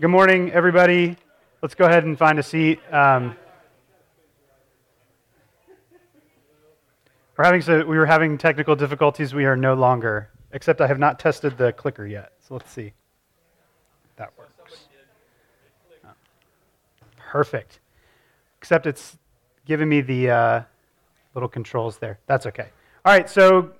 Good morning, everybody. Let's go ahead and find a seat. Um, we're having so, we were having technical difficulties. We are no longer, except I have not tested the clicker yet. So let's see. If That works. Perfect. Except it's giving me the uh, little controls there. That's okay. All right. So,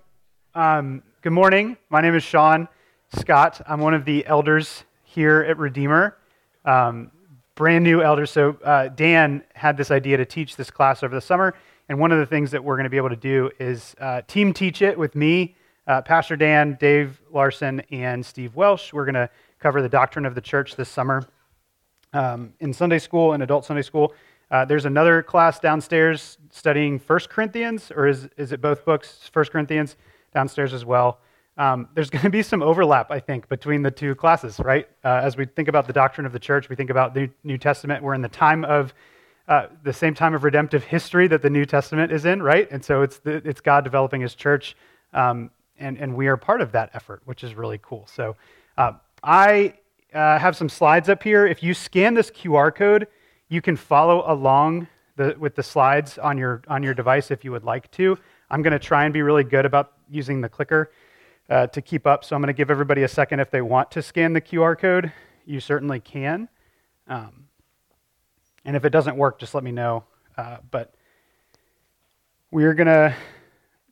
um, good morning. My name is Sean Scott. I'm one of the elders here at Redeemer. Um, brand new elders. So, uh, Dan had this idea to teach this class over the summer. And one of the things that we're going to be able to do is uh, team teach it with me, uh, Pastor Dan, Dave Larson, and Steve Welsh. We're going to cover the doctrine of the church this summer um, in Sunday school and adult Sunday school. Uh, there's another class downstairs studying First Corinthians, or is, is it both books, First Corinthians, downstairs as well um, there's going to be some overlap, I think, between the two classes, right? Uh, as we think about the doctrine of the church, we think about the New Testament. We're in the time of uh, the same time of redemptive history that the New Testament is in, right? And so it's the, it's God developing His church, um, and and we are part of that effort, which is really cool. So uh, I uh, have some slides up here. If you scan this QR code, you can follow along the, with the slides on your on your device if you would like to. I'm going to try and be really good about using the clicker uh, to keep up. So I'm going to give everybody a second if they want to scan the QR code. You certainly can. Um, and if it doesn't work, just let me know. Uh, but we're going to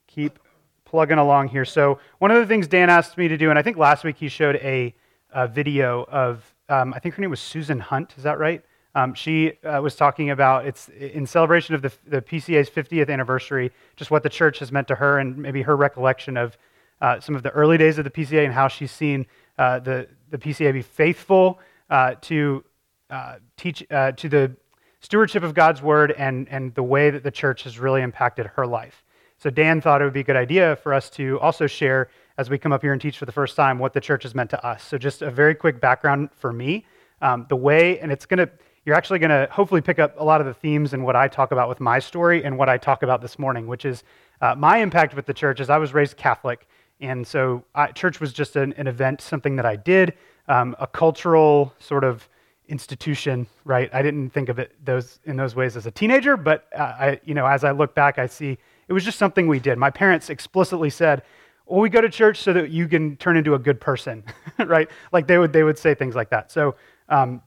keep plugging along here. So one of the things Dan asked me to do, and I think last week he showed a, a video of, um, I think her name was Susan Hunt. Is that right? Um, she uh, was talking about it's in celebration of the, the PCA's 50th anniversary, just what the church has meant to her and maybe her recollection of uh, some of the early days of the PCA and how she's seen uh, the, the PCA be faithful uh, to uh, teach uh, to the stewardship of God's word and, and the way that the church has really impacted her life. So Dan thought it would be a good idea for us to also share as we come up here and teach for the first time what the church has meant to us. So just a very quick background for me, um, the way, and it's going to you're actually going to hopefully pick up a lot of the themes in what I talk about with my story and what I talk about this morning, which is uh, my impact with the church. As I was raised Catholic, and so I, church was just an, an, event, something that I did, um, a cultural sort of institution, right? I didn't think of it those in those ways as a teenager, but uh, I, you know, as I look back, I see it was just something we did. My parents explicitly said, "Well, we go to church so that you can turn into a good person," right? Like they would they would say things like that. So. Um,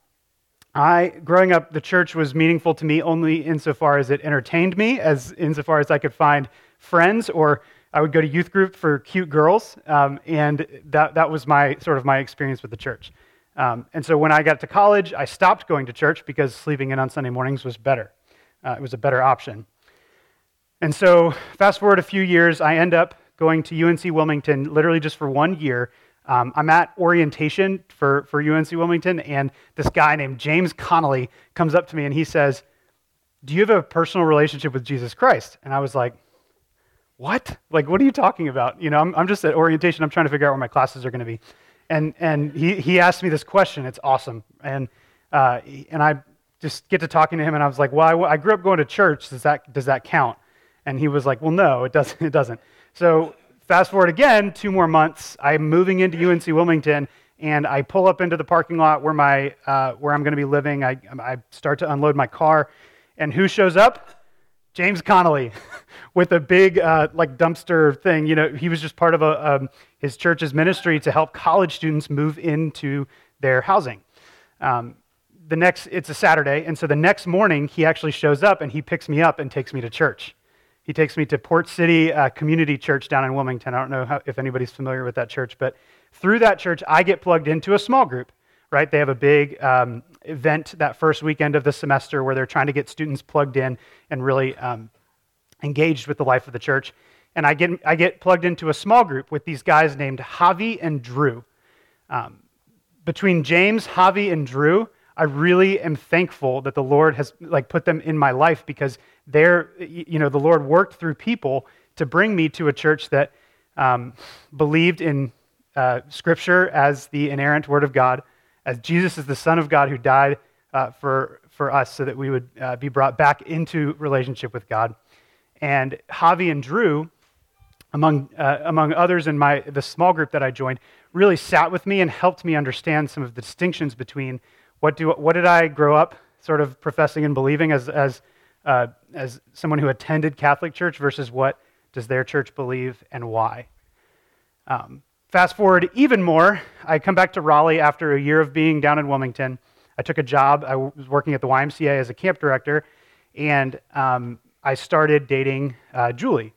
I, growing up, the church was meaningful to me only insofar as it entertained me, as insofar as I could find friends or I would go to youth group for cute girls, um, and that, that was my sort of my experience with the church. Um, and so when I got to college, I stopped going to church because sleeping in on Sunday mornings was better. Uh, it was a better option. And so, fast forward a few years, I end up going to UNC Wilmington literally just for one year. Um, I'm at orientation for, for UNC Wilmington, and this guy named James Connolly comes up to me and he says, Do you have a personal relationship with Jesus Christ? And I was like, what? Like, what are you talking about? You know, I'm, I'm just at orientation. I'm trying to figure out where my classes are going to be. And, and he, he asked me this question. It's awesome. And, uh, and I just get to talking to him, and I was like, well, I, I grew up going to church. Does that, does that count? And he was like, well, no, it doesn't. It doesn't. So fast forward again, two more months. I'm moving into UNC Wilmington, and I pull up into the parking lot where, my, uh, where I'm going to be living. I, I start to unload my car, and who shows up? James Connolly with a big uh, like dumpster thing. You know, he was just part of a, um, his church's ministry to help college students move into their housing. Um, the next, it's a Saturday, and so the next morning he actually shows up and he picks me up and takes me to church. He takes me to Port City uh, Community Church down in Wilmington. I don't know how, if anybody's familiar with that church, but through that church, I get plugged into a small group right? They have a big um, event that first weekend of the semester where they're trying to get students plugged in and really um, engaged with the life of the church. And I get, I get plugged into a small group with these guys named Javi and Drew. Um, between James, Javi, and Drew, I really am thankful that the Lord has like put them in my life because they're, you know, the Lord worked through people to bring me to a church that um, believed in uh, Scripture as the inerrant Word of God, as Jesus is the Son of God who died uh, for, for us so that we would uh, be brought back into relationship with God. And Javi and Drew, among, uh, among others in my, the small group that I joined, really sat with me and helped me understand some of the distinctions between What, do, what did I grow up sort of professing and believing as, as, uh, as someone who attended Catholic Church versus what does their church believe and why? Um, fast forward even more, I come back to Raleigh after a year of being down in Wilmington. I took a job. I was working at the YMCA as a camp director, and um, I started dating uh, Julie,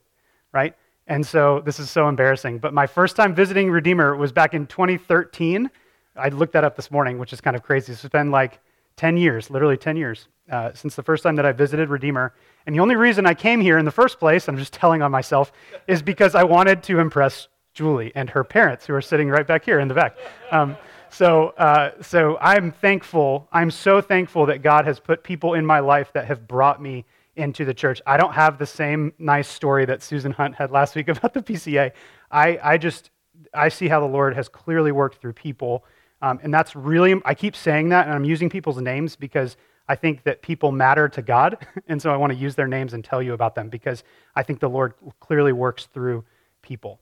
right? And so this is so embarrassing. But my first time visiting Redeemer was back in 2013. I looked that up this morning, which is kind of crazy. It's been like 10 years, literally 10 years, uh, since the first time that I visited Redeemer. And the only reason I came here in the first place, I'm just telling on myself, is because I wanted to impress Julie and her parents, who are sitting right back here in the back. Um, so, uh, so I'm thankful. I'm so thankful that God has put people in my life that have brought me into the church. I don't have the same nice story that Susan Hunt had last week about the PCA. I, I just I see how the Lord has clearly worked through people, um, and that's really I keep saying that, and I'm using people's names because I think that people matter to God, and so I want to use their names and tell you about them because I think the Lord clearly works through people.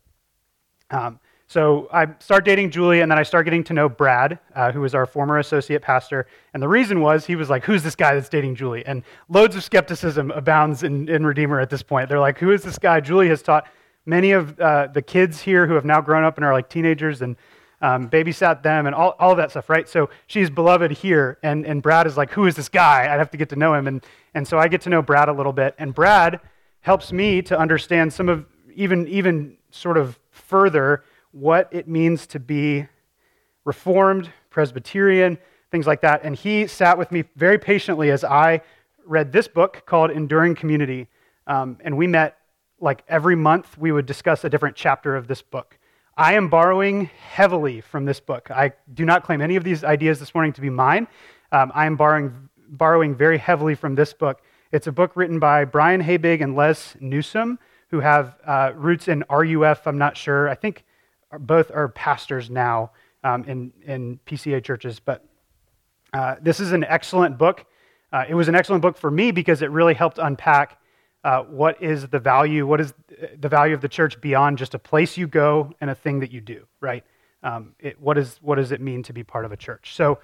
Um, so I start dating Julie, and then I start getting to know Brad, uh, who was our former associate pastor. And the reason was he was like, "Who's this guy that's dating Julie?" And loads of skepticism abounds in, in Redeemer at this point. They're like, "Who is this guy?" Julie has taught many of uh, the kids here who have now grown up and are like teenagers and um, babysat them and all, all that stuff, right? So she's beloved here, and, and Brad is like, "Who is this guy?" I'd have to get to know him, and and so I get to know Brad a little bit, and Brad helps me to understand some of even even sort of further what it means to be Reformed, Presbyterian, things like that. And he sat with me very patiently as I read this book called Enduring Community. Um, and we met like every month, we would discuss a different chapter of this book. I am borrowing heavily from this book. I do not claim any of these ideas this morning to be mine. Um, I am borrowing, borrowing very heavily from this book. It's a book written by Brian Habig and Les Newsom, who have uh, roots in RUF, I'm not sure. I think both are pastors now um, in, in PCA churches. But uh, this is an excellent book. Uh, it was an excellent book for me because it really helped unpack uh, what is the value, what is the value of the church beyond just a place you go and a thing that you do, right? Um, it, what, is, what does it mean to be part of a church? So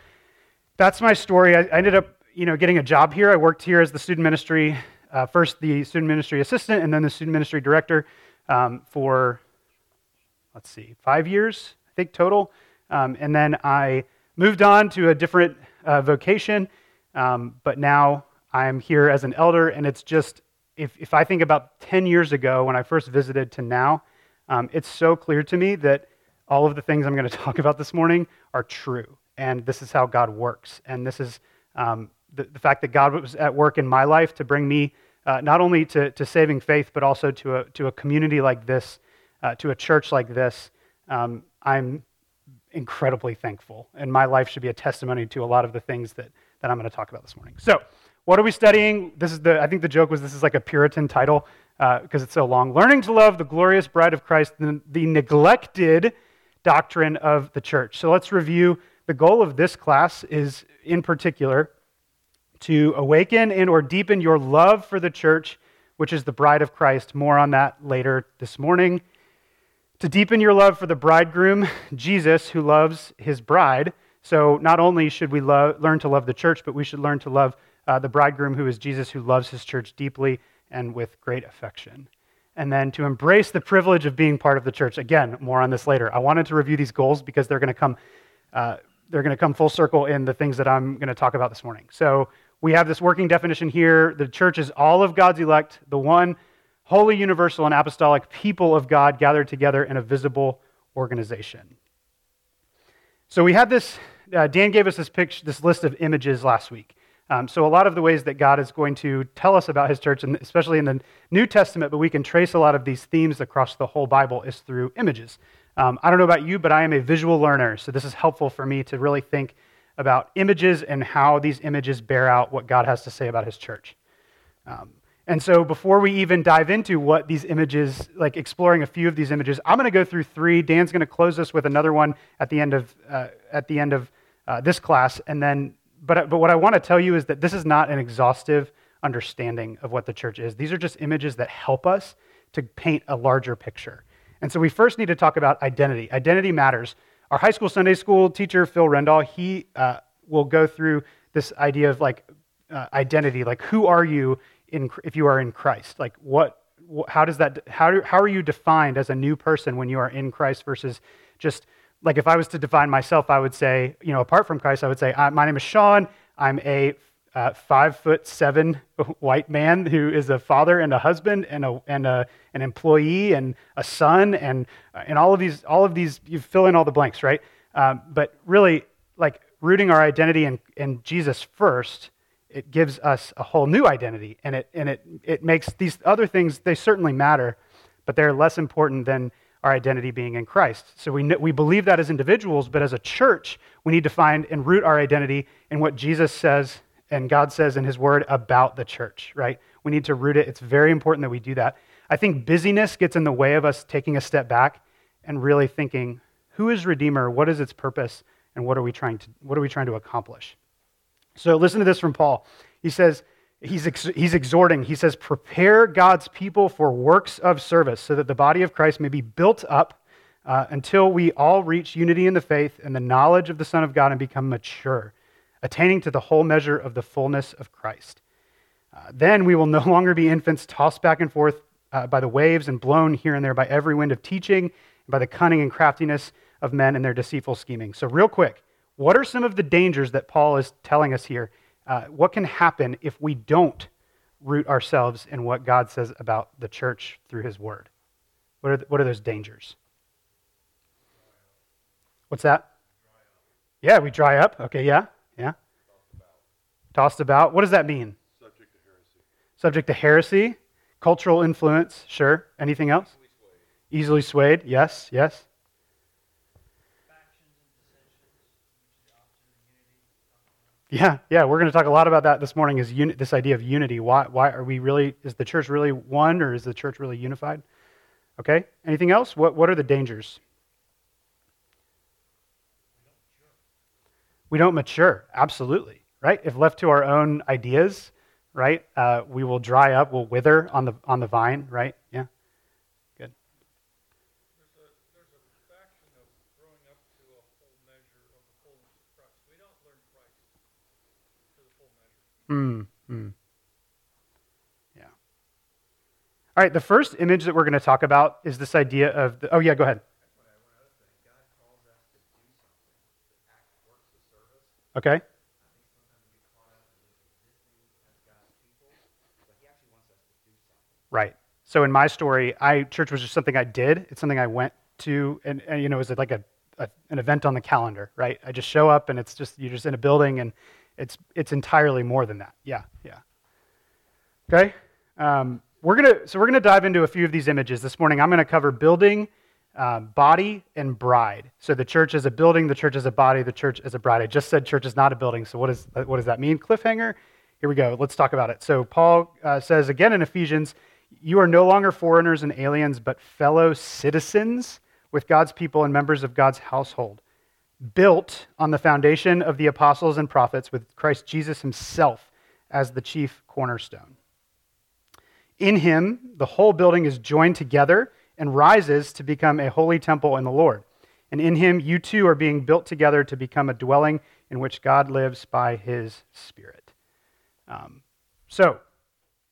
that's my story. I, I ended up, you know, getting a job here. I worked here as the student ministry, uh, first the student ministry assistant, and then the student ministry director um, for let's see, five years, I think, total. Um, and then I moved on to a different uh, vocation, um, but now I'm here as an elder, and it's just, if, if I think about 10 years ago when I first visited to now, um, it's so clear to me that all of the things I'm going to talk about this morning are true. And this is how God works. And this is um, the, the, fact that God was at work in my life to bring me uh, not only to, to saving faith, but also to a, to a community like this uh, to a church like this, um, I'm incredibly thankful. And my life should be a testimony to a lot of the things that, that I'm going to talk about this morning. So, what are we studying? This is the, I think the joke was this is like a Puritan title because uh, it's so long. Learning to love the glorious bride of Christ, the, the neglected doctrine of the church. So, let's review. The goal of this class is, in particular, to awaken and or deepen your love for the church, which is the bride of Christ. More on that later this morning to deepen your love for the bridegroom, Jesus, who loves his bride. So, not only should we love, learn to love the church, but we should learn to love uh, the bridegroom, who is Jesus, who loves his church deeply and with great affection. And then to embrace the privilege of being part of the church. Again, more on this later. I wanted to review these goals because they're going to come. Uh, they're going to come full circle in the things that I'm going to talk about this morning. So, we have this working definition here. The church is all of God's elect, the one holy, universal, and apostolic people of God gathered together in a visible organization. So we had this, uh, Dan gave us this, picture, this list of images last week. Um, so a lot of the ways that God is going to tell us about his church, and especially in the New Testament, but we can trace a lot of these themes across the whole Bible, is through images. Um, I don't know about you, but I am a visual learner, so this is helpful for me to really think about images and how these images bear out what God has to say about his church. Um, and so before we even dive into what these images, like exploring a few of these images, I'm going to go through three. Dan's going to close us with another one at the end of, uh, at the end of uh, this class. And then, but, but what I want to tell you is that this is not an exhaustive understanding of what the church is. These are just images that help us to paint a larger picture. And so we first need to talk about identity. Identity matters. Our high school Sunday school teacher, Phil Rendall, he uh, we'll go through this idea of like uh, identity, like who are you in, if you are in Christ? Like what, how does that, how, do, how are you defined as a new person when you are in Christ versus just like if I was to define myself, I would say, you know, apart from Christ, I would say, my name is Sean. I'm a uh, five foot seven white man who is a father and a husband and a and a an employee and a son and uh, and all of these all of these you fill in all the blanks, right? Um, but really, like rooting our identity in, in Jesus first, it gives us a whole new identity, and it and it it makes these other things they certainly matter, but they're less important than our identity being in Christ. So we, we believe that as individuals, but as a church, we need to find and root our identity in what Jesus says and God says in His Word about the church, right? We need to root it. It's very important that we do that. I think busyness gets in the way of us taking a step back and really thinking, who is Redeemer? What is its purpose? And what are we trying to, what are we trying to accomplish? So listen to this from Paul. He says, he's, ex- he's exhorting, he says, prepare God's people for works of service so that the body of Christ may be built up uh, until we all reach unity in the faith and the knowledge of the Son of God and become mature, attaining to the whole measure of the fullness of Christ. Uh, then we will no longer be infants tossed back and forth uh, by the waves and blown here and there by every wind of teaching, and by the cunning and craftiness of men and their deceitful scheming. So, real quick, what are some of the dangers that Paul is telling us here uh, what can happen if we don't root ourselves in what God says about the church through his word? What are, what are those dangers? What's that? Yeah, we dry up. Okay, yeah, yeah. Tossed about. What does that mean? Subject to heresy. Subject to heresy. Cultural influence, sure. Anything else? Easily swayed. Easily swayed. Yes, yes. Yeah, yeah, we're going to talk a lot about that this morning. Is uni- this idea of unity? Why, why are we really? Is the church really one, or is the church really unified? Okay. Anything else? What What are the dangers? We don't mature. Absolutely, right? If left to our own ideas, right, uh, we will dry up. We'll wither on the on the vine, right? Yeah. Mm, mm. Yeah. All right, the first image that we're going to talk about is this idea of the, oh yeah, go ahead. Okay. Right. So in my story, I church was just something I did. It's something I went to, and, and you know, it was like a, a, an event on the calendar, right? I just show up, and it's just you're just in a building, and it's, it's entirely more than that. Yeah, yeah. Okay? Um, we're gonna, so we're to dive into a few of these images this morning. I'm to cover building, um, body, and bride. So the church is a building, the church is a body, the church is a bride. I just said church is not a building. So what, is, what does that mean? Cliffhanger? Here we go. Let's talk about it. So Paul uh, says again in Ephesians, you are no longer foreigners and aliens, but fellow citizens with God's people and members of God's household built on the foundation of the apostles and prophets with Christ Jesus himself as the chief cornerstone. In him, the whole building is joined together and rises to become a holy temple in the Lord. And in him, you too are being built together to become a dwelling in which God lives by his Spirit. Um, so,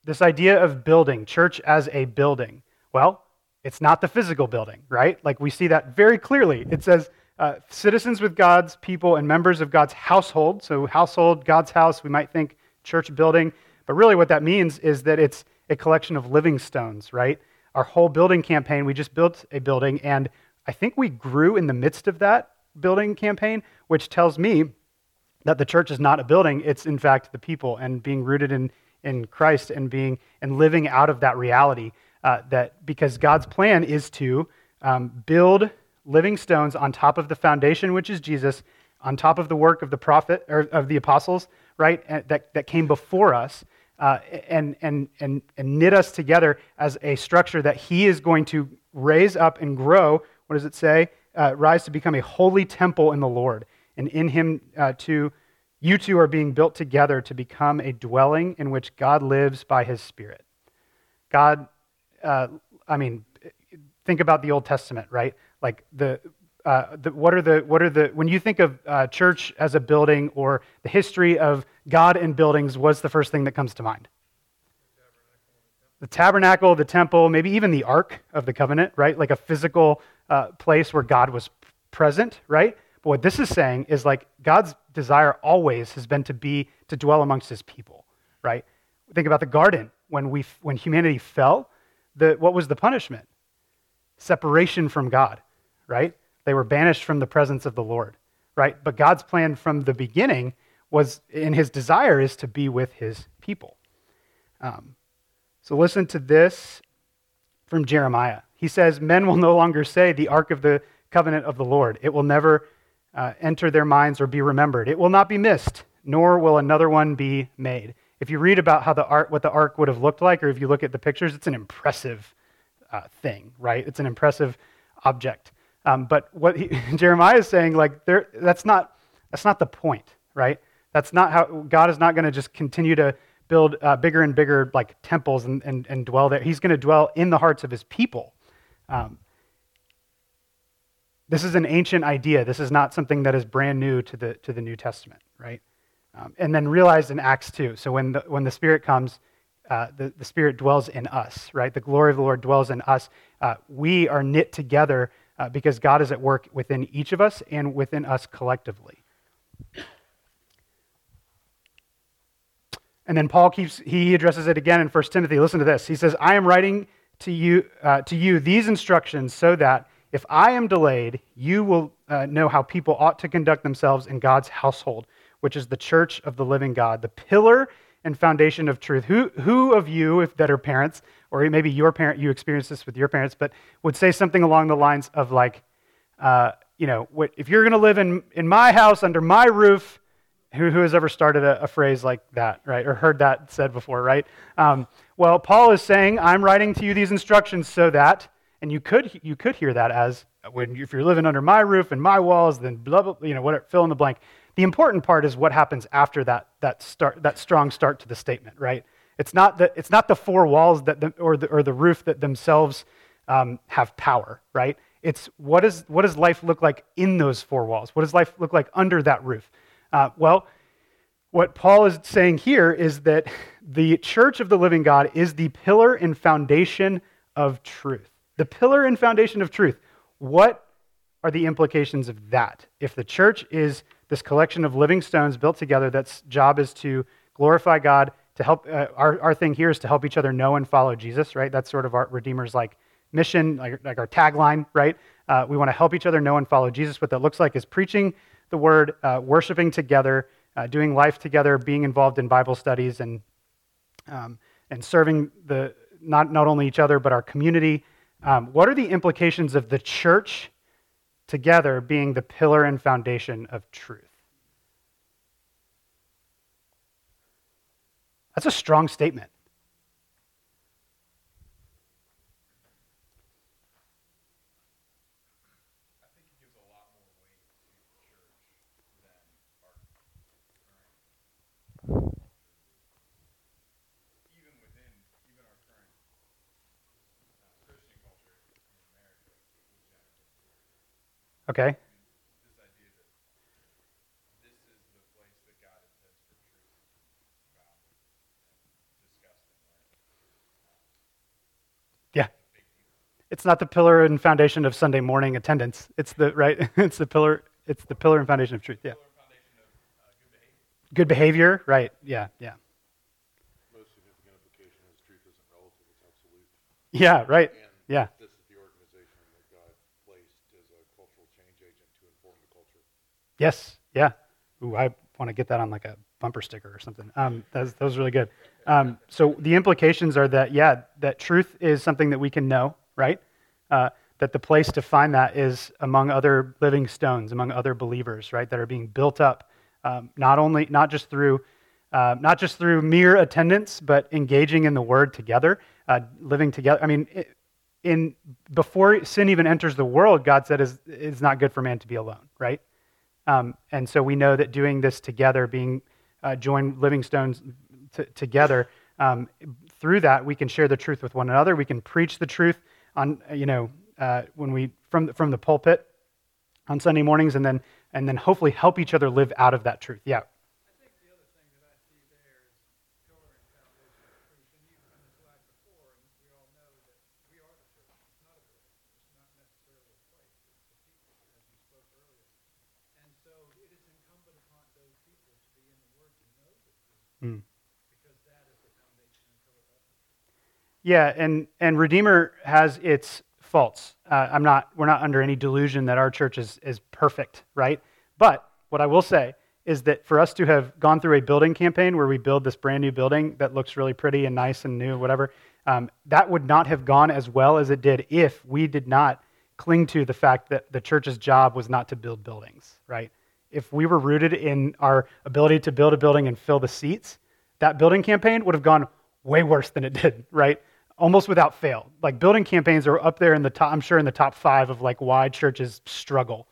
this idea of building, church as a building, well, it's not the physical building, right? Like we see that very clearly. It says, uh, citizens with God's people and members of God's household. So, household, God's house, we might think church building. But really, what that means is that it's a collection of living stones, right? Our whole building campaign, we just built a building, and I think we grew in the midst of that building campaign, which tells me that the church is not a building, it's in fact the people and being rooted in, in Christ and being and living out of that reality. Uh, that because God's plan is to um, build living stones on top of the foundation, which is Jesus, on top of the work of the prophet or of the apostles, right? That, that came before us, uh, and, and, and, and knit us together as a structure that He is going to raise up and grow. What does it say? Uh, rise to become a holy temple in the Lord. And in Him, uh, to you too are being built together to become a dwelling in which God lives by His Spirit. God, uh, I mean, think about the Old Testament, right? like the uh, the, what are the what are the when you think of uh, church as a building or the history of God in buildings, what's the first thing that comes to mind? The tabernacle, the temple, maybe even the ark of the covenant, right? Like a physical uh, place where God was present, right? But what this is saying is like God's desire always has been to be to dwell amongst His people, right? Think about the garden when we when humanity fell. The, what was the punishment? Separation from God, right? They were banished from the presence of the Lord, right? But God's plan from the beginning was, and his desire, is to be with his people. Um, so listen to this from Jeremiah. He says, Men will no longer say, the ark of the covenant of the Lord. It will never uh, enter their minds or be remembered. It will not be missed, nor will another one be made. If you read about how the ark, what the ark would have looked like, or if you look at the pictures, it's an impressive uh, thing, right? It's an impressive object. Um, but what he, Jeremiah is saying, like, that's not that's not the point, right? That's not how God is not going to just continue to build uh, bigger and bigger like temples and, and, and dwell there. He's going to dwell in the hearts of his people. Um, this is an ancient idea. This is not something that is brand new to the to the New Testament, right? Um, and then realized in Acts 2. So when the, when the Spirit comes, uh, the, the Spirit dwells in us, right? The glory of the Lord dwells in us. Uh, we are knit together uh, because God is at work within each of us and within us collectively. And then Paul keeps, he addresses it again in 1 Timothy. Listen to this. He says, I am writing to you, uh, to you these instructions so that if I am delayed, you will uh, know how people ought to conduct themselves in God's household, which is the church of the living God, the pillar and foundation of truth. Who, who of you, if that are parents, or maybe your parent, you experienced this with your parents, but would say something along the lines of like, uh, you know, what, if you're going to live in, in my house under my roof, who, who has ever started a, a, phrase like that, right? Or heard that said before, right? Um, well, Paul is saying, I'm writing to you these instructions so that, and you could, you could hear that as, when, if you're living under my roof and my walls, then blah, blah, you know, whatever, fill in the blank. The important part is what happens after that, that, start, that strong start to the statement, right? It's not the, it's not the four walls that the, or, the, or the roof that themselves um, have power, right? It's what, is, what does life look like in those four walls? What does life look like under that roof? Uh, well, what Paul is saying here is that the church of the living God is the pillar and foundation of truth. The pillar and foundation of truth. What are the implications of that? If the church is this collection of living stones built together that's job is to glorify God, to help, uh, our, our thing here is to help each other know and follow Jesus, right? That's sort of our Redeemer's like mission, like, like our tagline, right? Uh, we want to help each other know and follow Jesus. What that looks like is preaching the word, uh, worshiping together, uh, doing life together, being involved in Bible studies, and, um, and serving the, not, not only each other, but our community. Um, what are the implications of the church together being the pillar and foundation of truth. That's a strong statement. Okay? Not the pillar and foundation of Sunday morning attendance. It's the right. It's the pillar. It's the pillar and foundation of truth. Yeah. Good behavior, right? Yeah, yeah. Most significant is truth isn't relative; it's absolute. Yeah, right. yeah. This is the organization that God placed as a cultural change agent to inform the culture. Yes, yeah. Ooh, I want to get that on like a bumper sticker or something. Um, that, was, that was really good. Um, so the implications are that, yeah, that truth is something that we can know, right? Uh, that the place to find that is among other living stones, among other believers, right, that are being built up, um, not only, not just through, uh, not just through mere attendance, but engaging in the Word together, uh, living together. I mean, in before sin even enters the world, God said is it's not good for man to be alone, right? Um, and so we know that doing this together, being uh, joined living stones t- together, um, through that we can share the truth with one another. We can preach the truth on, you know, uh, when we from from the pulpit. on Sunday mornings, and then and then hopefully help each other live out of that truth. Yeah. I think the other thing that I see there is pillar and foundation of truth. And you on the slide before, and we all know that we are the church. It's not a building. It's not necessarily a place. It's the people, as you spoke earlier. And so it is incumbent upon those people to be in the Word to know the truth, Mm. because that is the foundation and pillar of the truth. Yeah, and and Redeemer has its faults. Uh, I'm not. We're not under any delusion that our church is is perfect, right? But what I will say is that for us to have gone through a building campaign where we build this brand new building that looks really pretty and nice and new, whatever, um, that would not have gone as well as it did if we did not cling to the fact that the church's job was not to build buildings, right? If we were rooted in our ability to build a building and fill the seats, that building campaign would have gone way worse than it did, right? Almost without fail. Like building campaigns are up there in the top, I'm sure in the top five of like why churches struggle,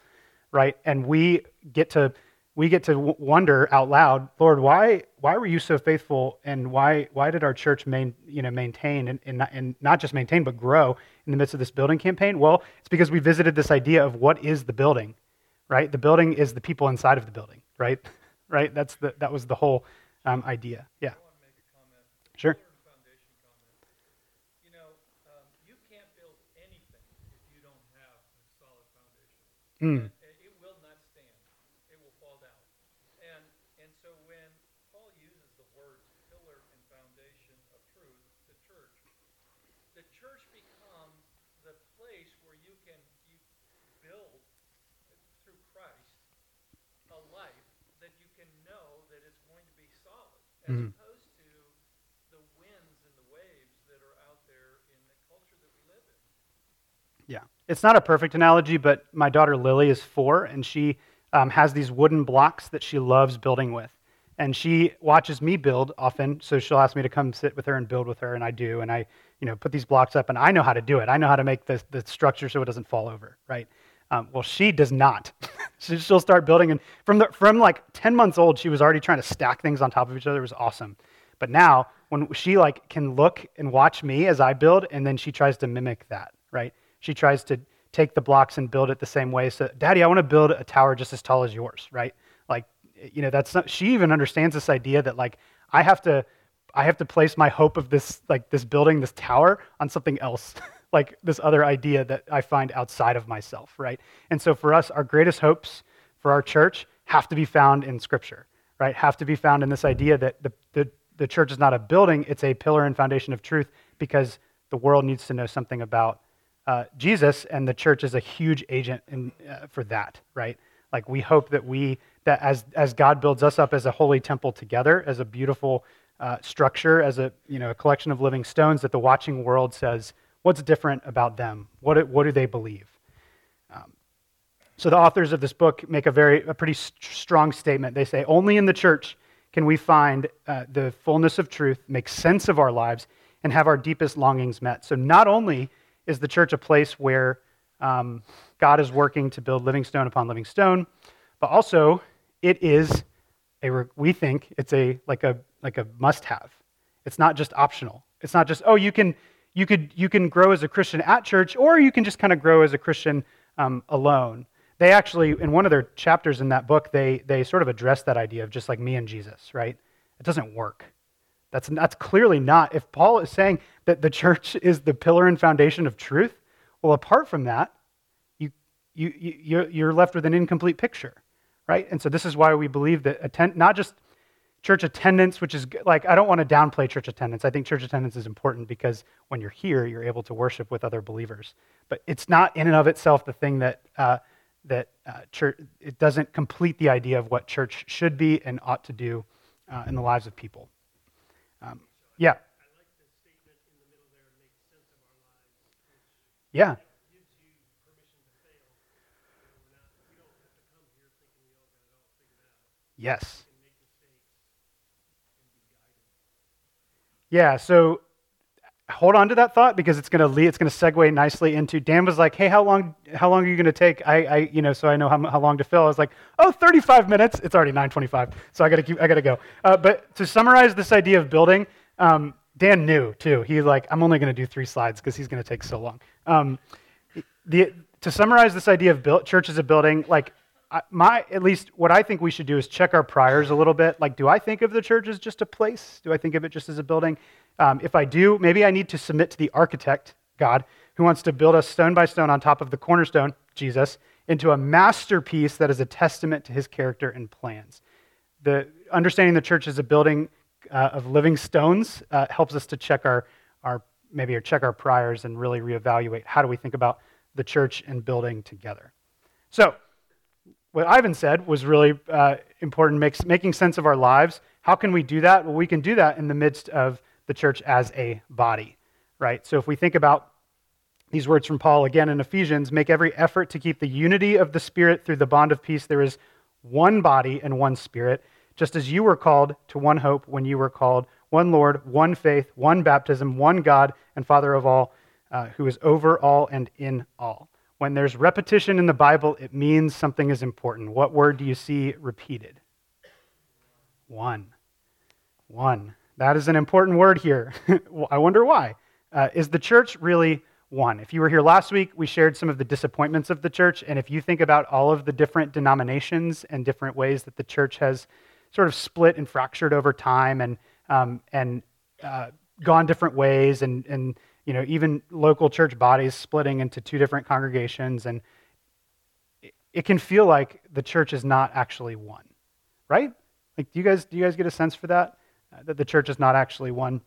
right? And we get to we get to wonder out loud, Lord, why why were you so faithful, and why why did our church main, you know maintain and, and, not, and not just maintain but grow in the midst of this building campaign? Well, it's because we visited this idea of what is the building, right? The building is the people inside of the building, right? Right? That's the that was the whole um, idea. Yeah, I want to make a comment. Sure. Pillar and foundation comment. You know, um, you can't build anything if you don't have a solid foundation. Mm. It, will not stand. It will fall down. And and so when Paul uses the words pillar and foundation of truth, the church, the church becomes the place where you can you build through Christ a life that you can know that it's going to be solid, as Mhm. opposed to the winds and the waves that are out there in the culture that we live in. Yeah. It's not a perfect analogy, but my daughter Lily is four, and she um, has these wooden blocks that she loves building with. And she watches me build often, so she'll ask me to come sit with her and build with her, and I do. And I, you know, put these blocks up, and I know how to do it. I know how to make the, the structure so it doesn't fall over, right? Um, well, she does not. She- She'll start building, and from the, from like 10 months old, she was already trying to stack things on top of each other. It was awesome. But now, when she like can look and watch me as I build, and then she tries to mimic that, right? She tries to take the blocks and build it the same way. So, Daddy, I want to build a tower just as tall as yours, right? Like, you know, that's not, she even understands this idea that like I have to, I have to place my hope of this like this building, this tower, on something else, like this other idea that I find outside of myself, right? And so for us, our greatest hopes for our church have to be found in Scripture, right? Have to be found in this idea that the the, the church is not a building; it's a pillar and foundation of truth, because the world needs to know something about uh, Jesus, and the church is a huge agent in, uh, for that, right? Like we hope that we that as as God builds us up as a holy temple together, as a beautiful uh, structure, as a you know a collection of living stones, that the watching world says, "What's different about them? What what do they believe?" Um, so the authors of this book make a very a pretty st- strong statement. They say, "Only in the church can we find uh, the fullness of truth, make sense of our lives, and have our deepest longings met." So not only is the church a place where um, God is working to build living stone upon living stone, but also it is a we think it's a like a like a must have. It's not just optional. It's not just oh you can you could you can grow as a Christian at church or you can just kind of grow as a Christian um, alone. They actually in one of their chapters in that book they they sort of address that idea of just like me and Jesus, right? It doesn't work. That's, that's clearly not. If Paul is saying that the church is the pillar and foundation of truth, well, apart from that, you, you, you, you're- left with an incomplete picture, right? And so this is why we believe that attend, not just church attendance, which is like, I don't want to downplay church attendance. I think church attendance is important because when you're here, you're able to worship with other believers. But it's not in and of itself the thing that, uh, that uh, church, it doesn't complete the idea of what church should be and ought to do uh, in the lives of people. Um, yeah. I like the statement in the middle there, make sense of our lives, which Yeah. gives you permission to fail. You know, we're not, we don't have to come here thinking we all got it all figured out Yes. and make mistakes and be guided. Yeah. So hold on to that thought because it's going to lead, it's going to segue nicely into Dan was like, "Hey, how long how long are you going to take?" I, I you know, so I know how, how long to fill. I was like, "Oh, 35 minutes." It's already 9:25, so I got to keep I got to go. Uh, but to summarize this idea of building, um, Dan knew too. He like, I'm only going to do three slides because he's going to take so long. Um, the to summarize this idea of build, church as a building, like my at least what I think we should do is check our priors a little bit. Like, do I think of the church as just a place? Do I think of it just as a building? Um, if I do, maybe I need to submit to the architect, God, who wants to build us stone by stone on top of the cornerstone, Jesus, into a masterpiece that is a testament to his character and plans. The understanding the church as a building uh, of living stones uh, helps us to check our, our maybe or check our priors and really reevaluate how do we think about the church and building together. So, what Ivan said was really uh, important, makes, making sense of our lives. How can we do that? Well, we can do that in the midst of the church as a body, right? So, if we think about these words from Paul again in Ephesians make every effort to keep the unity of the Spirit through the bond of peace. There is one body and one Spirit, just as you were called to one hope when you were called, one Lord, one faith, one baptism, one God and Father of all, uh, who is over all and in all. When there's repetition in the Bible, it means something is important. What word do you see repeated? One. One. That is an important word here. I wonder why. Uh, is the church really one. If you were here last week, we shared some of the disappointments of the church. And if you think about all of the different denominations and different ways that the church has sort of split and fractured over time and, um, and uh, gone different ways, and, and you know, even local church bodies splitting into two different congregations, and it, it can feel like the church is not actually one, right? Like, do you guys, do you guys get a sense for that? That the church is not actually one?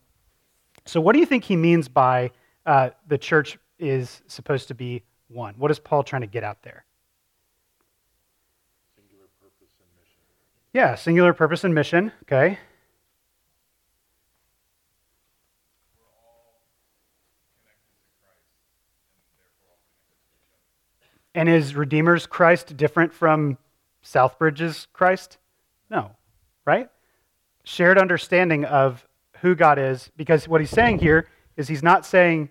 So, what do you think he means by uh, the church is supposed to be one. What is Paul trying to get out there? Singular purpose and mission. Yeah, singular purpose and mission. Okay. And is Redeemer's Christ different from Southbridge's Christ? No, right? Shared understanding of who God is, because what he's saying here is he's not saying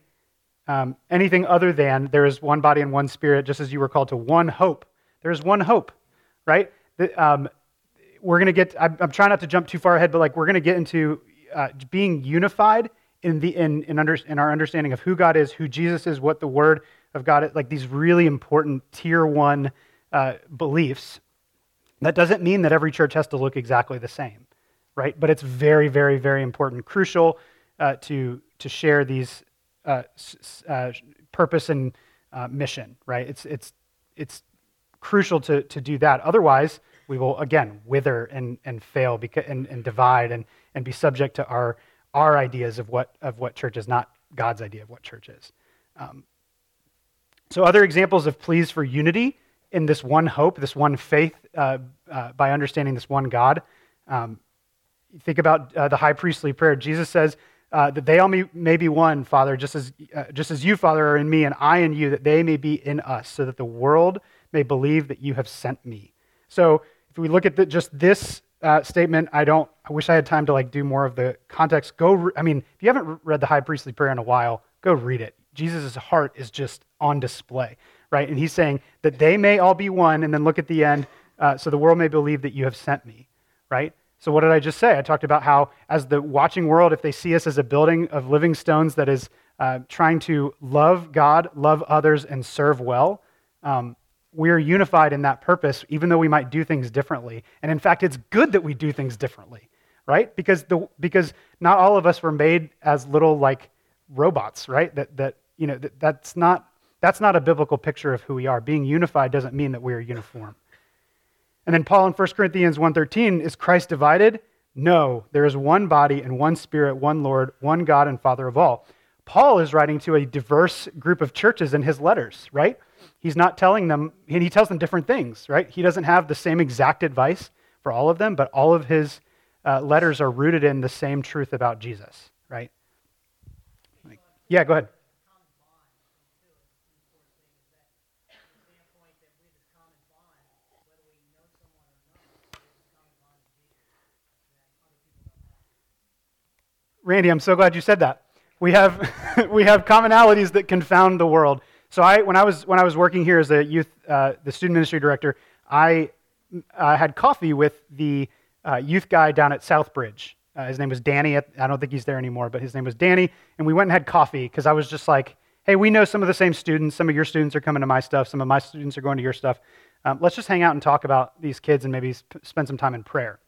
um, anything other than there is one body and one spirit, just as you were called to one hope. There is one hope, right? The, um, we're going to get, I'm, I'm, trying not to jump too far ahead, but like we're going to get into uh, being unified in, the, in, in, under, in our understanding of who God is, who Jesus is, what the Word of God is, like these really important tier one uh, beliefs. That doesn't mean that every church has to look exactly the same, right? But it's very, very, very important, crucial uh, to, to share these uh, uh, purpose and uh, mission, right? It's, it's, it's crucial to, to do that. Otherwise, we will, again, wither and, and fail because, and, and divide and, and be subject to our, our ideas of what, of what church is, not God's idea of what church is. Um, so, other examples of pleas for unity in this one hope, this one faith, uh, uh, by understanding this one God. Um, think about uh, the high priestly prayer. Jesus says, uh, that they all may, may, be one, Father, just as, uh, just as you, Father, are in me and I in you, that they may be in us, so that the world may believe that you have sent me. So if we look at the, just this uh, statement, I don't, I wish I had time to like do more of the context. Go, re- I mean, if you haven't read the high priestly prayer in a while, go read it. Jesus' heart is just on display, right? And he's saying that they may all be one, and then look at the end, uh, so the world may believe that you have sent me, right? So, what did I just say? I talked about how, as the watching world, if they see us as a building of living stones that is uh, trying to love God, love others, and serve well, um, we're unified in that purpose, even though we might do things differently. And in fact, it's good that we do things differently, right? Because, the, because not all of us were made as little like robots, right? That, that you know, that, that's, not, that's not a biblical picture of who we are. Being unified doesn't mean that we're uniform. And then Paul in 1 Corinthians 1:13, is Christ divided? No, there is one body and one spirit, one Lord, one God and Father of all. Paul is writing to a diverse group of churches in his letters, right? He's not telling them, and he tells them different things, right? He doesn't have the same exact advice for all of them, but all of his uh, letters are rooted in the same truth about Jesus, right? Like, yeah, go ahead. Randy, I'm so glad you said that. We have, we have commonalities that confound the world. So I, when I was when I was working here as a youth, uh, the student ministry director, I uh, had coffee with the uh, youth guy down at Southbridge. Uh, his name was Danny. I don't think he's there anymore, but his name was Danny. And we went and had coffee because I was just like, hey, we know some of the same students. Some of your students are coming to my stuff. Some of my students are going to your stuff. Um, let's just hang out and talk about these kids and maybe sp- spend some time in prayer.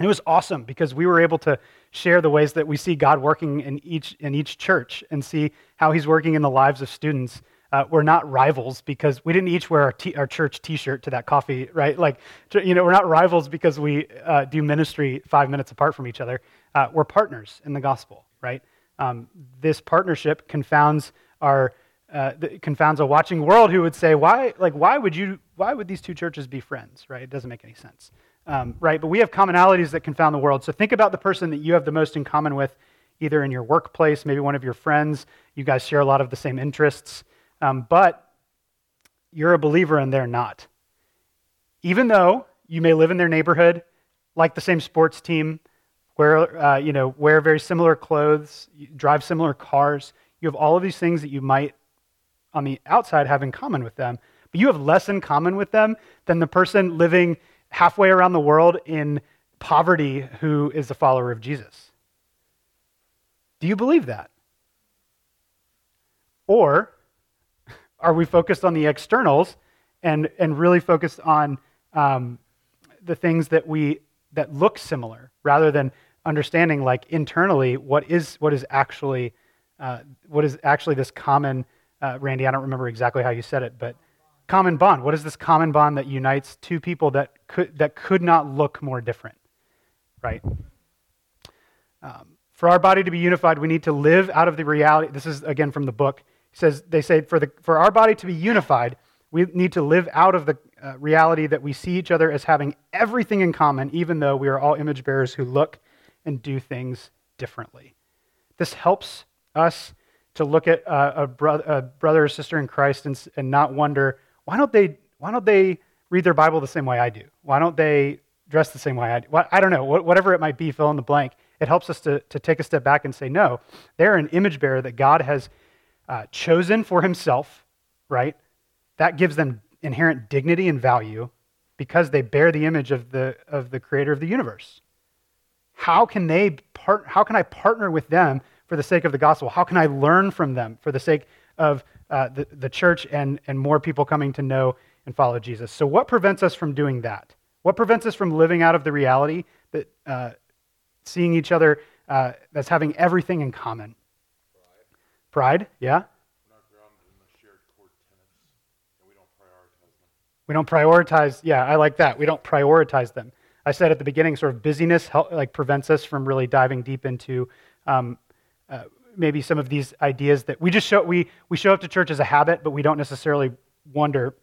And it was awesome because we were able to share the ways that we see God working in each, in each church and see how He's working in the lives of students. Uh, we're not rivals because we didn't each wear our, t- our church T-shirt to that coffee, right? Like, you know, we're not rivals because we uh, do ministry five minutes apart from each other. Uh, we're partners in the gospel, right? Um, this partnership confounds our uh, confounds a watching world who would say, why, like, why would you, why would these two churches be friends, right? It doesn't make any sense, um, right? But we have commonalities that confound the world. So think about the person that you have the most in common with, either in your workplace, maybe one of your friends. You guys share a lot of the same interests, um, but you're a believer and they're not. Even though you may live in their neighborhood, like the same sports team, wear, uh, you know, wear very similar clothes, drive similar cars, you have all of these things that you might on the outside have in common with them, but you have less in common with them than the person living halfway around the world in poverty who is a follower of Jesus. Do you believe that? Or are we focused on the externals and, and really focused on um, the things that we that look similar rather than understanding like internally what is what is actually uh, what is actually this common, uh, Randy, I don't remember exactly how you said it, but common bond. What is this common bond that unites two people that could, that could not look more different, right? Um, for our body to be unified, we need to live out of the reality. This is again from the book. He says they say for the for our body to be unified, we need to live out of the uh, reality that we see each other as having everything in common, even though we are all image bearers who look and do things differently. This helps us to look at a, bro- a brother or sister in Christ and, and not wonder, why don't, they, why don't they read their Bible the same way I do? Why don't they dress the same way I do? I don't know, whatever it might be, fill in the blank. It helps us to, to take a step back and say, no, they're an image bearer that God has uh, chosen for himself, right? That gives them inherent dignity and value because they bear the image of the, of the creator of the universe. How can, they part, how can I partner with them for the sake of the gospel? How can I learn from them for the sake of uh, the, the church and, and more people coming to know and follow Jesus? So, what prevents us from doing that? What prevents us from living out of the reality that uh, seeing each other uh, that's having everything in common? Pride, yeah? We're not grounded in the shared core and we don't prioritize them. We don't prioritize. Yeah, I like that. We don't prioritize them. I said at the beginning, sort of busyness help, like prevents us from really diving deep into um, uh, maybe some of these ideas that we just show we, we show up to church as a habit but we don't necessarily wonder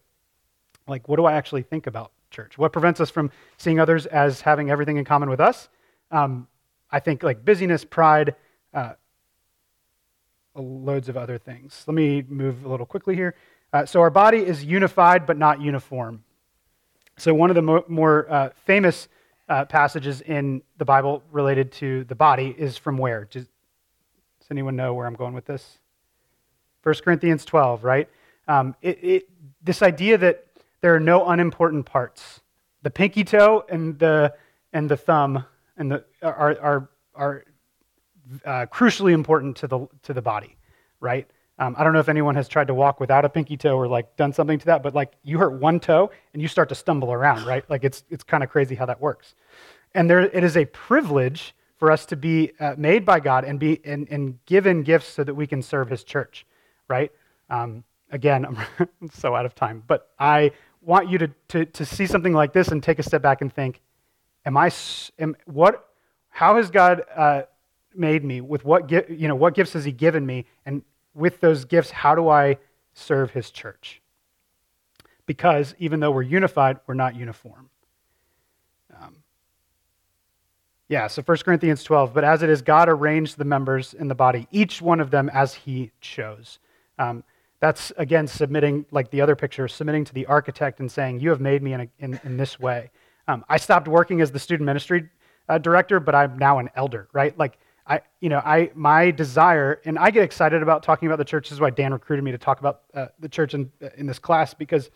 like what do i actually think about church? What prevents us from seeing others as having everything in common with us? Um, i think like busyness pride uh, loads of other things. Let me move a little quickly here. Uh, so our body is unified but not uniform. So one of the mo- more uh, famous uh, passages in the bible related to the body is from where does anyone know where I'm going with this? 1 Corinthians 12, right? Um, it, it, this idea that there are no unimportant parts. The pinky toe and the, and the thumb and the, are, are, are uh, crucially important to the, to the body, right? Um, I don't know if anyone has tried to walk without a pinky toe or like done something to that, but like you hurt one toe and you start to stumble around, right? Like it's, it's kind of crazy how that works. And there, it is a privilege for us to be uh, made by God and be and, and given gifts so that we can serve His church, right? Um, again, I'm so out of time, but I want you to, to, to see something like this and take a step back and think, am I, am, what, how has God uh, made me? With what, you know, what gifts has He given me? And with those gifts, how do I serve His church? Because even though we're unified, we're not uniform. Um, yeah, so 1 Corinthians 12. But as it is, God arranged the members in the body, each one of them as he chose. Um, that's, again, submitting, like the other picture, submitting to the architect and saying, You have made me in, a, in, in this way. Um, I stopped working as the student ministry uh, director, but I'm now an elder, right? Like, I, you know, I, my desire, and I get excited about talking about the church. This is why Dan recruited me to talk about uh, the church in, in this class, because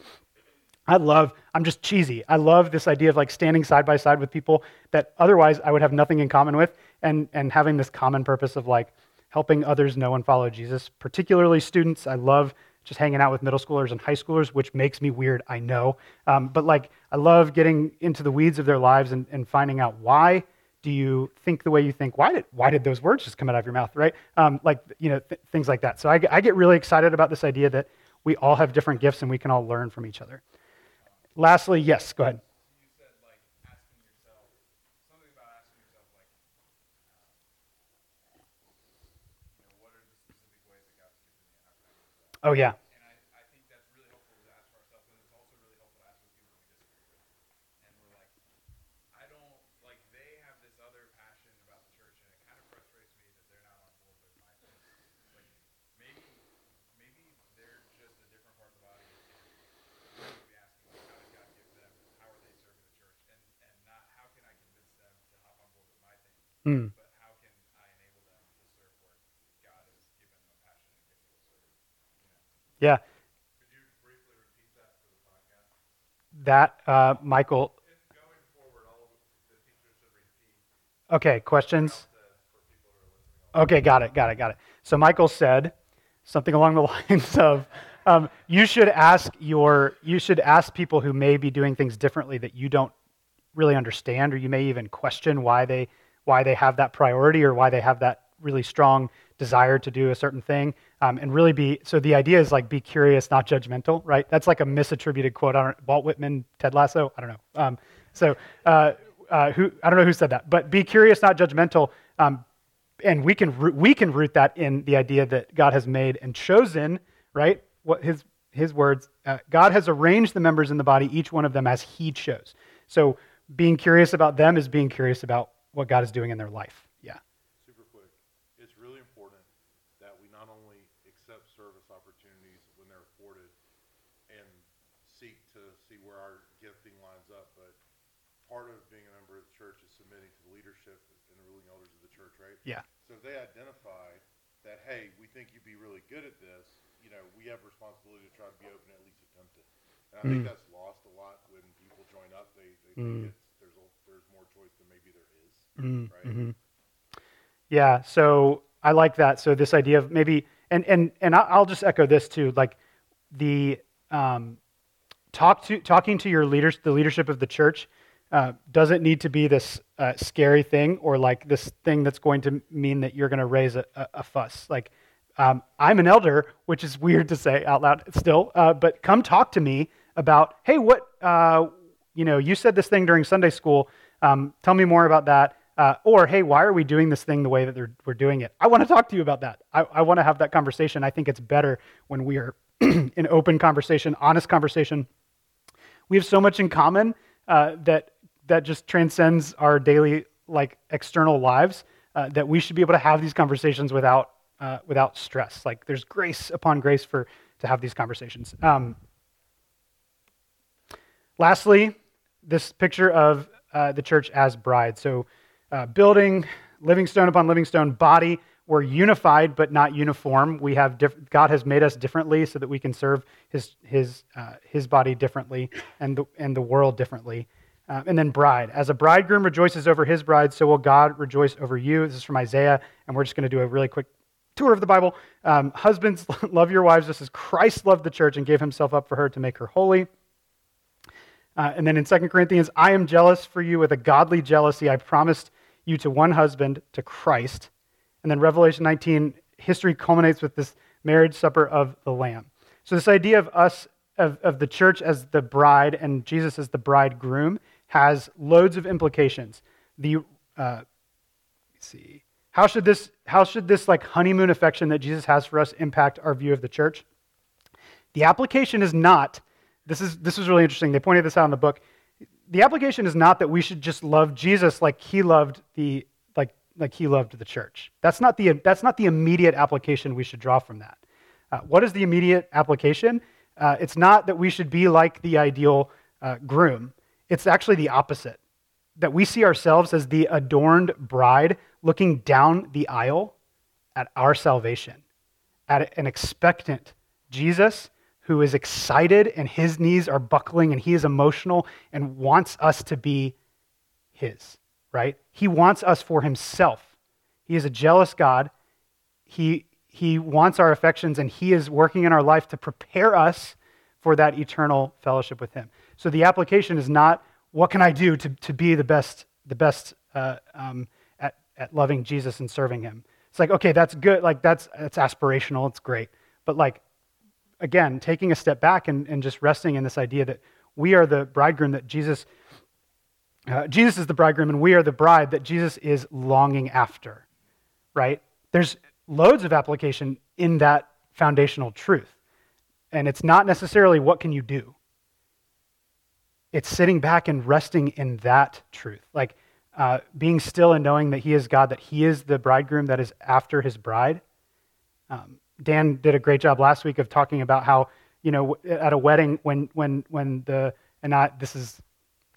I love, I'm just cheesy. I love this idea of like standing side by side with people that otherwise I would have nothing in common with and, and having this common purpose of like helping others know and follow Jesus, particularly students. I love just hanging out with middle schoolers and high schoolers, which makes me weird, I know. Um, but like, I love getting into the weeds of their lives and, and finding out why do you think the way you think? Why did, why did those words just come out of your mouth, right? Um, like, you know, th- things like that. So I, I get really excited about this idea that we all have different gifts and we can all learn from each other. Lastly, yes, go ahead. Oh, said like asking yourself something about asking yourself like uh, you know what are the specific ways that God's gifted me and how can I use that? Oh, yeah. And I, I think that's really helpful to ask for ourselves, and it's also really helpful to ask for people we disagree with. And we're like, I don't like they have this other passion about the church, and it kind of frustrates me that they're not on board with my thing. Like maybe maybe they're just a different part of the body, and we should be asking like, how did God give them? How are they serving the church? And and not how can I convince them to hop on board with my thing, Hmm. but how can I enable them to serve where God has given them a passion and gift to serve? You know. Yeah. Could you briefly repeat that for the podcast? That, uh, Michael, If going forward, all of the teachers should repeat okay, questions? this for people who are listening. Okay, got it, got it, got it. So Michael said something along the lines of, um, "You should ask your, you should ask people who may be doing things differently that you don't really understand, or you may even question why they, why they have that priority or why they have that really strong desire to do a certain thing, um, and really be. So the idea is like be curious, not judgmental, right? That's like a misattributed quote. on Walt Whitman, Ted Lasso. I don't know. Um, so uh, uh, who I don't know who said that, but be curious, not judgmental. Um, and we can root, we can root that in the idea that God has made and chosen, right? What his his words, uh, God has arranged the members in the body, each one of them as He chose. So being curious about them is being curious about what God is doing in their life. Yeah. Super quick. It's really important that we not only accept service opportunities when they're afforded and seek to see where our gifting lines up, but part of being a member of the church is submitting to the leadership and the ruling elders of the church, right? Yeah. So if they identify that, hey, we think you'd be really good at this, you know, we have responsibility to try to be open and at least attempt it. And I think Mm. that's lost a lot when people join up. They, they Mm. think there's, a, there's more choice than maybe there is, Mm, right? mhm. Yeah, so I like that. So this idea of maybe, and and and I- I'll just echo this too, like the um, talk to talking to your leaders, the leadership of the church, uh, doesn't need to be this uh, scary thing or like this thing that's going to mean that you're going to raise a, a, a fuss. Like um, I'm an elder, which is weird to say out loud still, uh, but come talk to me about, hey, what uh, you know, you said this thing during Sunday school. Um, tell me more about that. Uh, or, hey, why are we doing this thing the way that we're doing it? I want to talk to you about that. I, I want to have that conversation. I think it's better when we are in open conversation, honest conversation. We have so much in common uh, that that just transcends our daily like external lives uh, that we should be able to have these conversations without uh, without stress. Like there's grace upon grace for to have these conversations. Um, lastly, this picture of uh, the church as bride. So, uh, building, living stone upon living stone, body. We're unified but not uniform. We have diff- God has made us differently so that we can serve His His uh, His body differently and the and the world differently. Uh, and then bride. As a bridegroom rejoices over his bride, so will God rejoice over you. This is from Isaiah, and we're just going to do a really quick tour of the Bible. Um, husbands, love your wives just as Christ loved the church and gave himself up for her to make her holy. Uh, and then in 2 Corinthians, I am jealous for you with a godly jealousy. I promised you to one husband, to Christ. And then Revelation 19, history culminates with this marriage supper of the Lamb. So, this idea of us, of, of the church as the bride and Jesus as the bridegroom, has loads of implications. The, uh, see, how should this, how should this like honeymoon affection that Jesus has for us impact our view of the church? The application is not, this is, this is really interesting. They pointed this out in the book. The application is not that we should just love Jesus like he loved the, like, like he loved the church. That's not the, that's not the immediate application we should draw from that. Uh, what is the immediate application? Uh, it's not that we should be like the ideal uh, groom. It's actually the opposite. That we see ourselves as the adorned bride looking down the aisle at our salvation, at an expectant Jesus who is excited and his knees are buckling and he is emotional and wants us to be his, right? He wants us for himself. He is a jealous God. he, he wants our affections and He is working in our life to prepare us for that eternal fellowship with Him. So the application is not what can I do to, to be the best, the best uh, um, at, at loving Jesus and serving Him. It's like, okay, that's good. Like, that's, that's aspirational. It's great. But, like, again, taking a step back and, and just resting in this idea that we are the bridegroom that Jesus, uh, Jesus is the bridegroom and we are the bride that Jesus is longing after, right? There's loads of application in that foundational truth. And it's not necessarily what can you do. It's sitting back and resting in that truth. Like uh, being still and knowing that He is God, that He is the bridegroom that is after His bride. Um, Dan did a great job last week of talking about how, you know, at a wedding, when, when, when the, and I, this is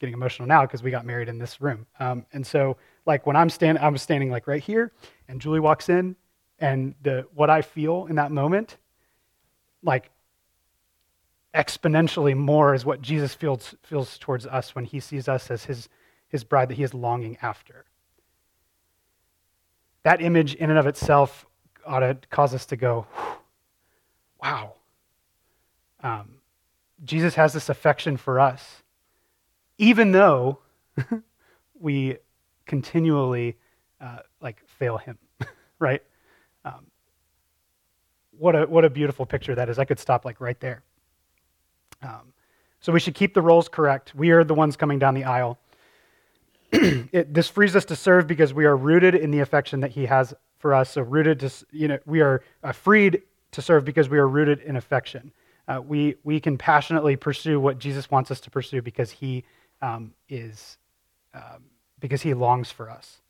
getting emotional now because we got married in this room. Um, and so, like, when I'm standing, I was standing like right here, and Julie walks in, and the, what I feel in that moment, like, exponentially more is what Jesus feels, feels towards us when he sees us as his, his bride that he is longing after. That image, in and of itself, ought to cause us to go, wow. Um, Jesus has this affection for us, even though we continually uh, like fail him, right? Um, what a what a beautiful picture that is. I could stop like right there. Um, so we should keep the roles correct. We are the ones coming down the aisle. it, this frees us to serve because we are rooted in the affection that he has for us. So rooted to, you know, we are uh, freed to serve because we are rooted in affection. Uh, we, we can passionately pursue what Jesus wants us to pursue because he um, is, um, because he longs for us.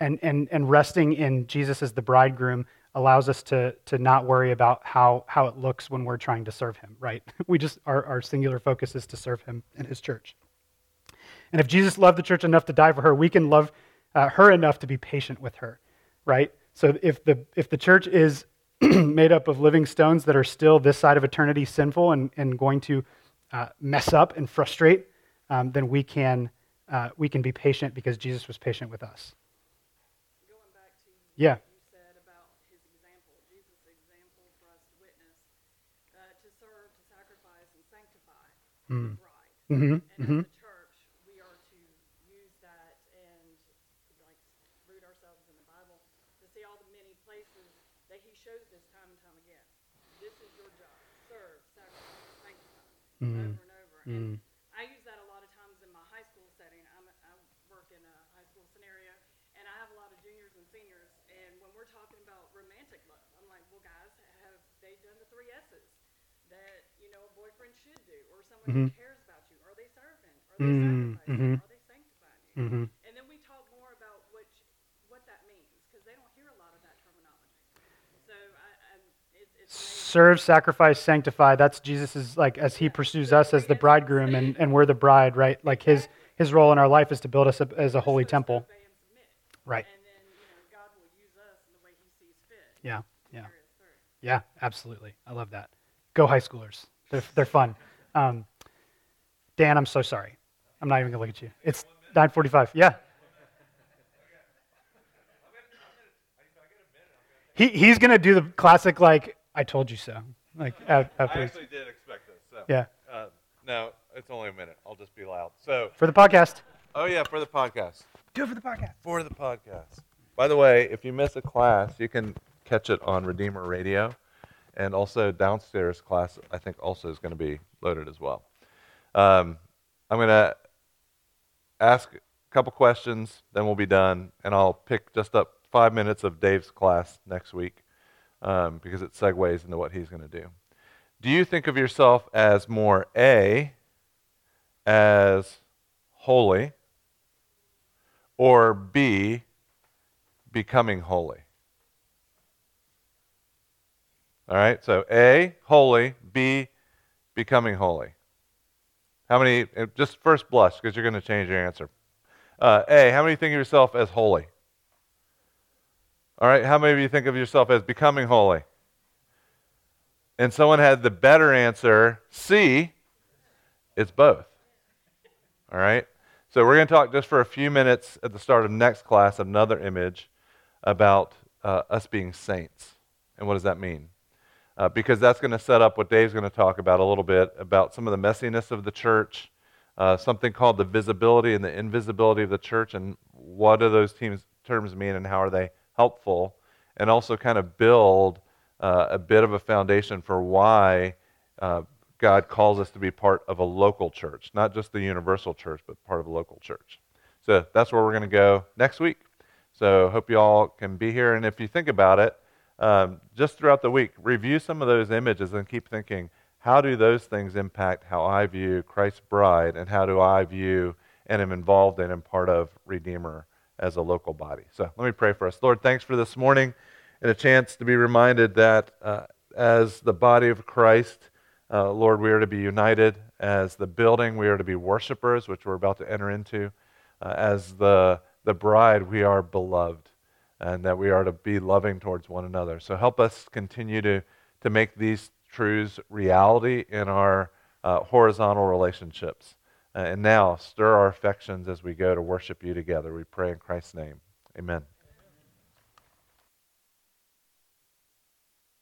And, and, and resting in Jesus as the bridegroom allows us to, to not worry about how, how it looks when we're trying to serve him, right? We just, our, our singular focus is to serve him and his church. And if Jesus loved the church enough to die for her, we can love uh, her enough to be patient with her, right? So if the, if the church is made up of living stones that are still this side of eternity sinful and, and going to uh, mess up and frustrate, um, then we can, uh, we can be patient because Jesus was patient with us. Going back to Yeah. what you said about his example, Jesus' example for us to witness, uh, to serve, to sacrifice, and sanctify Mm. the bride. Mm-hmm. And Mm-hmm. as a church, we are to use that and like root ourselves in the Bible to see all the many places that he shows this time and time again. This is your job: serve, sacrifice, sanctify, Mm. over and over. And Mm. I use that a lot of times in my high school setting. I'm, I work in a high school scenario, and I have a lot of juniors and seniors. And when we're talking about romantic love, I'm like, well, guys, have they done the three S's that you know a boyfriend should do, or someone Mhm. who cares about you? Are they serving? Are they Mm, sacrificing? mhm. Are they sanctifying you? Mm-hmm. And then we talk more about what what that means because they don't hear a lot of that terminology. So I, I it, it's amazing. Serve, sacrifice, sanctify. That's Jesus's like as he pursues us as the bridegroom and, and we're the bride, right? Like his his role in our life is to build us up as a holy temple. Right. And then you know God will use us in the way He sees fit. Yeah. Yeah. Yeah, absolutely. I love that. Go high schoolers. They're, they're fun. Um, Dan, I'm so sorry. I'm not even going to look at you. It's 945. Yeah. He, he's going to do the classic, like, I told you so. Like, af- I after, actually did expect this. So. yeah. Uh, no, it's only a minute. I'll just be loud. So, For the podcast. oh yeah, for the podcast. Do it for the podcast. For the podcast. By the way, if you miss a class, you can catch it on Redeemer Radio, and also downstairs class. I think also is going to be loaded as well. Um, I'm going to ask a couple questions, then we'll be done, and I'll pick just up five minutes of Dave's class next week um, because it segues into what he's going to do. Do you think of yourself as more A, as holy, or B, becoming holy? All right, so A, holy, B, becoming holy. How many, uh, just first blush, because you're going to change your answer. Uh, A, how many think of yourself as holy? All right, how many of you think of yourself as becoming holy? And someone had the better answer, C, it's both. All right, so we're going to talk just for a few minutes at the start of next class, another image about uh, us being saints. And what does that mean? Uh, because that's going to set up what Dave's going to talk about a little bit about some of the messiness of the church, uh, something called the visibility and the invisibility of the church, and what do those teams, terms mean and how are they helpful, and also kind of build uh, a bit of a foundation for why uh, God calls us to be part of a local church, not just the universal church, but part of a local church. So that's where we're going to go next week. So hope you all can be here. And if you think about it, um, just throughout the week, review some of those images and keep thinking, how do those things impact how I view Christ's bride and how do I view and am involved in and part of Redeemer as a local body? So let me pray for us. Lord, thanks for this morning and a chance to be reminded that uh, as the body of Christ, uh, Lord, we are to be united. As the building, we are to be worshipers, which we're about to enter into. Uh, as the, the bride, we are beloved, and that we are to be loving towards one another. So help us continue to, to make these truths reality in our uh, horizontal relationships. Uh, and now, stir our affections as we go to worship you together. We pray in Christ's name. Amen.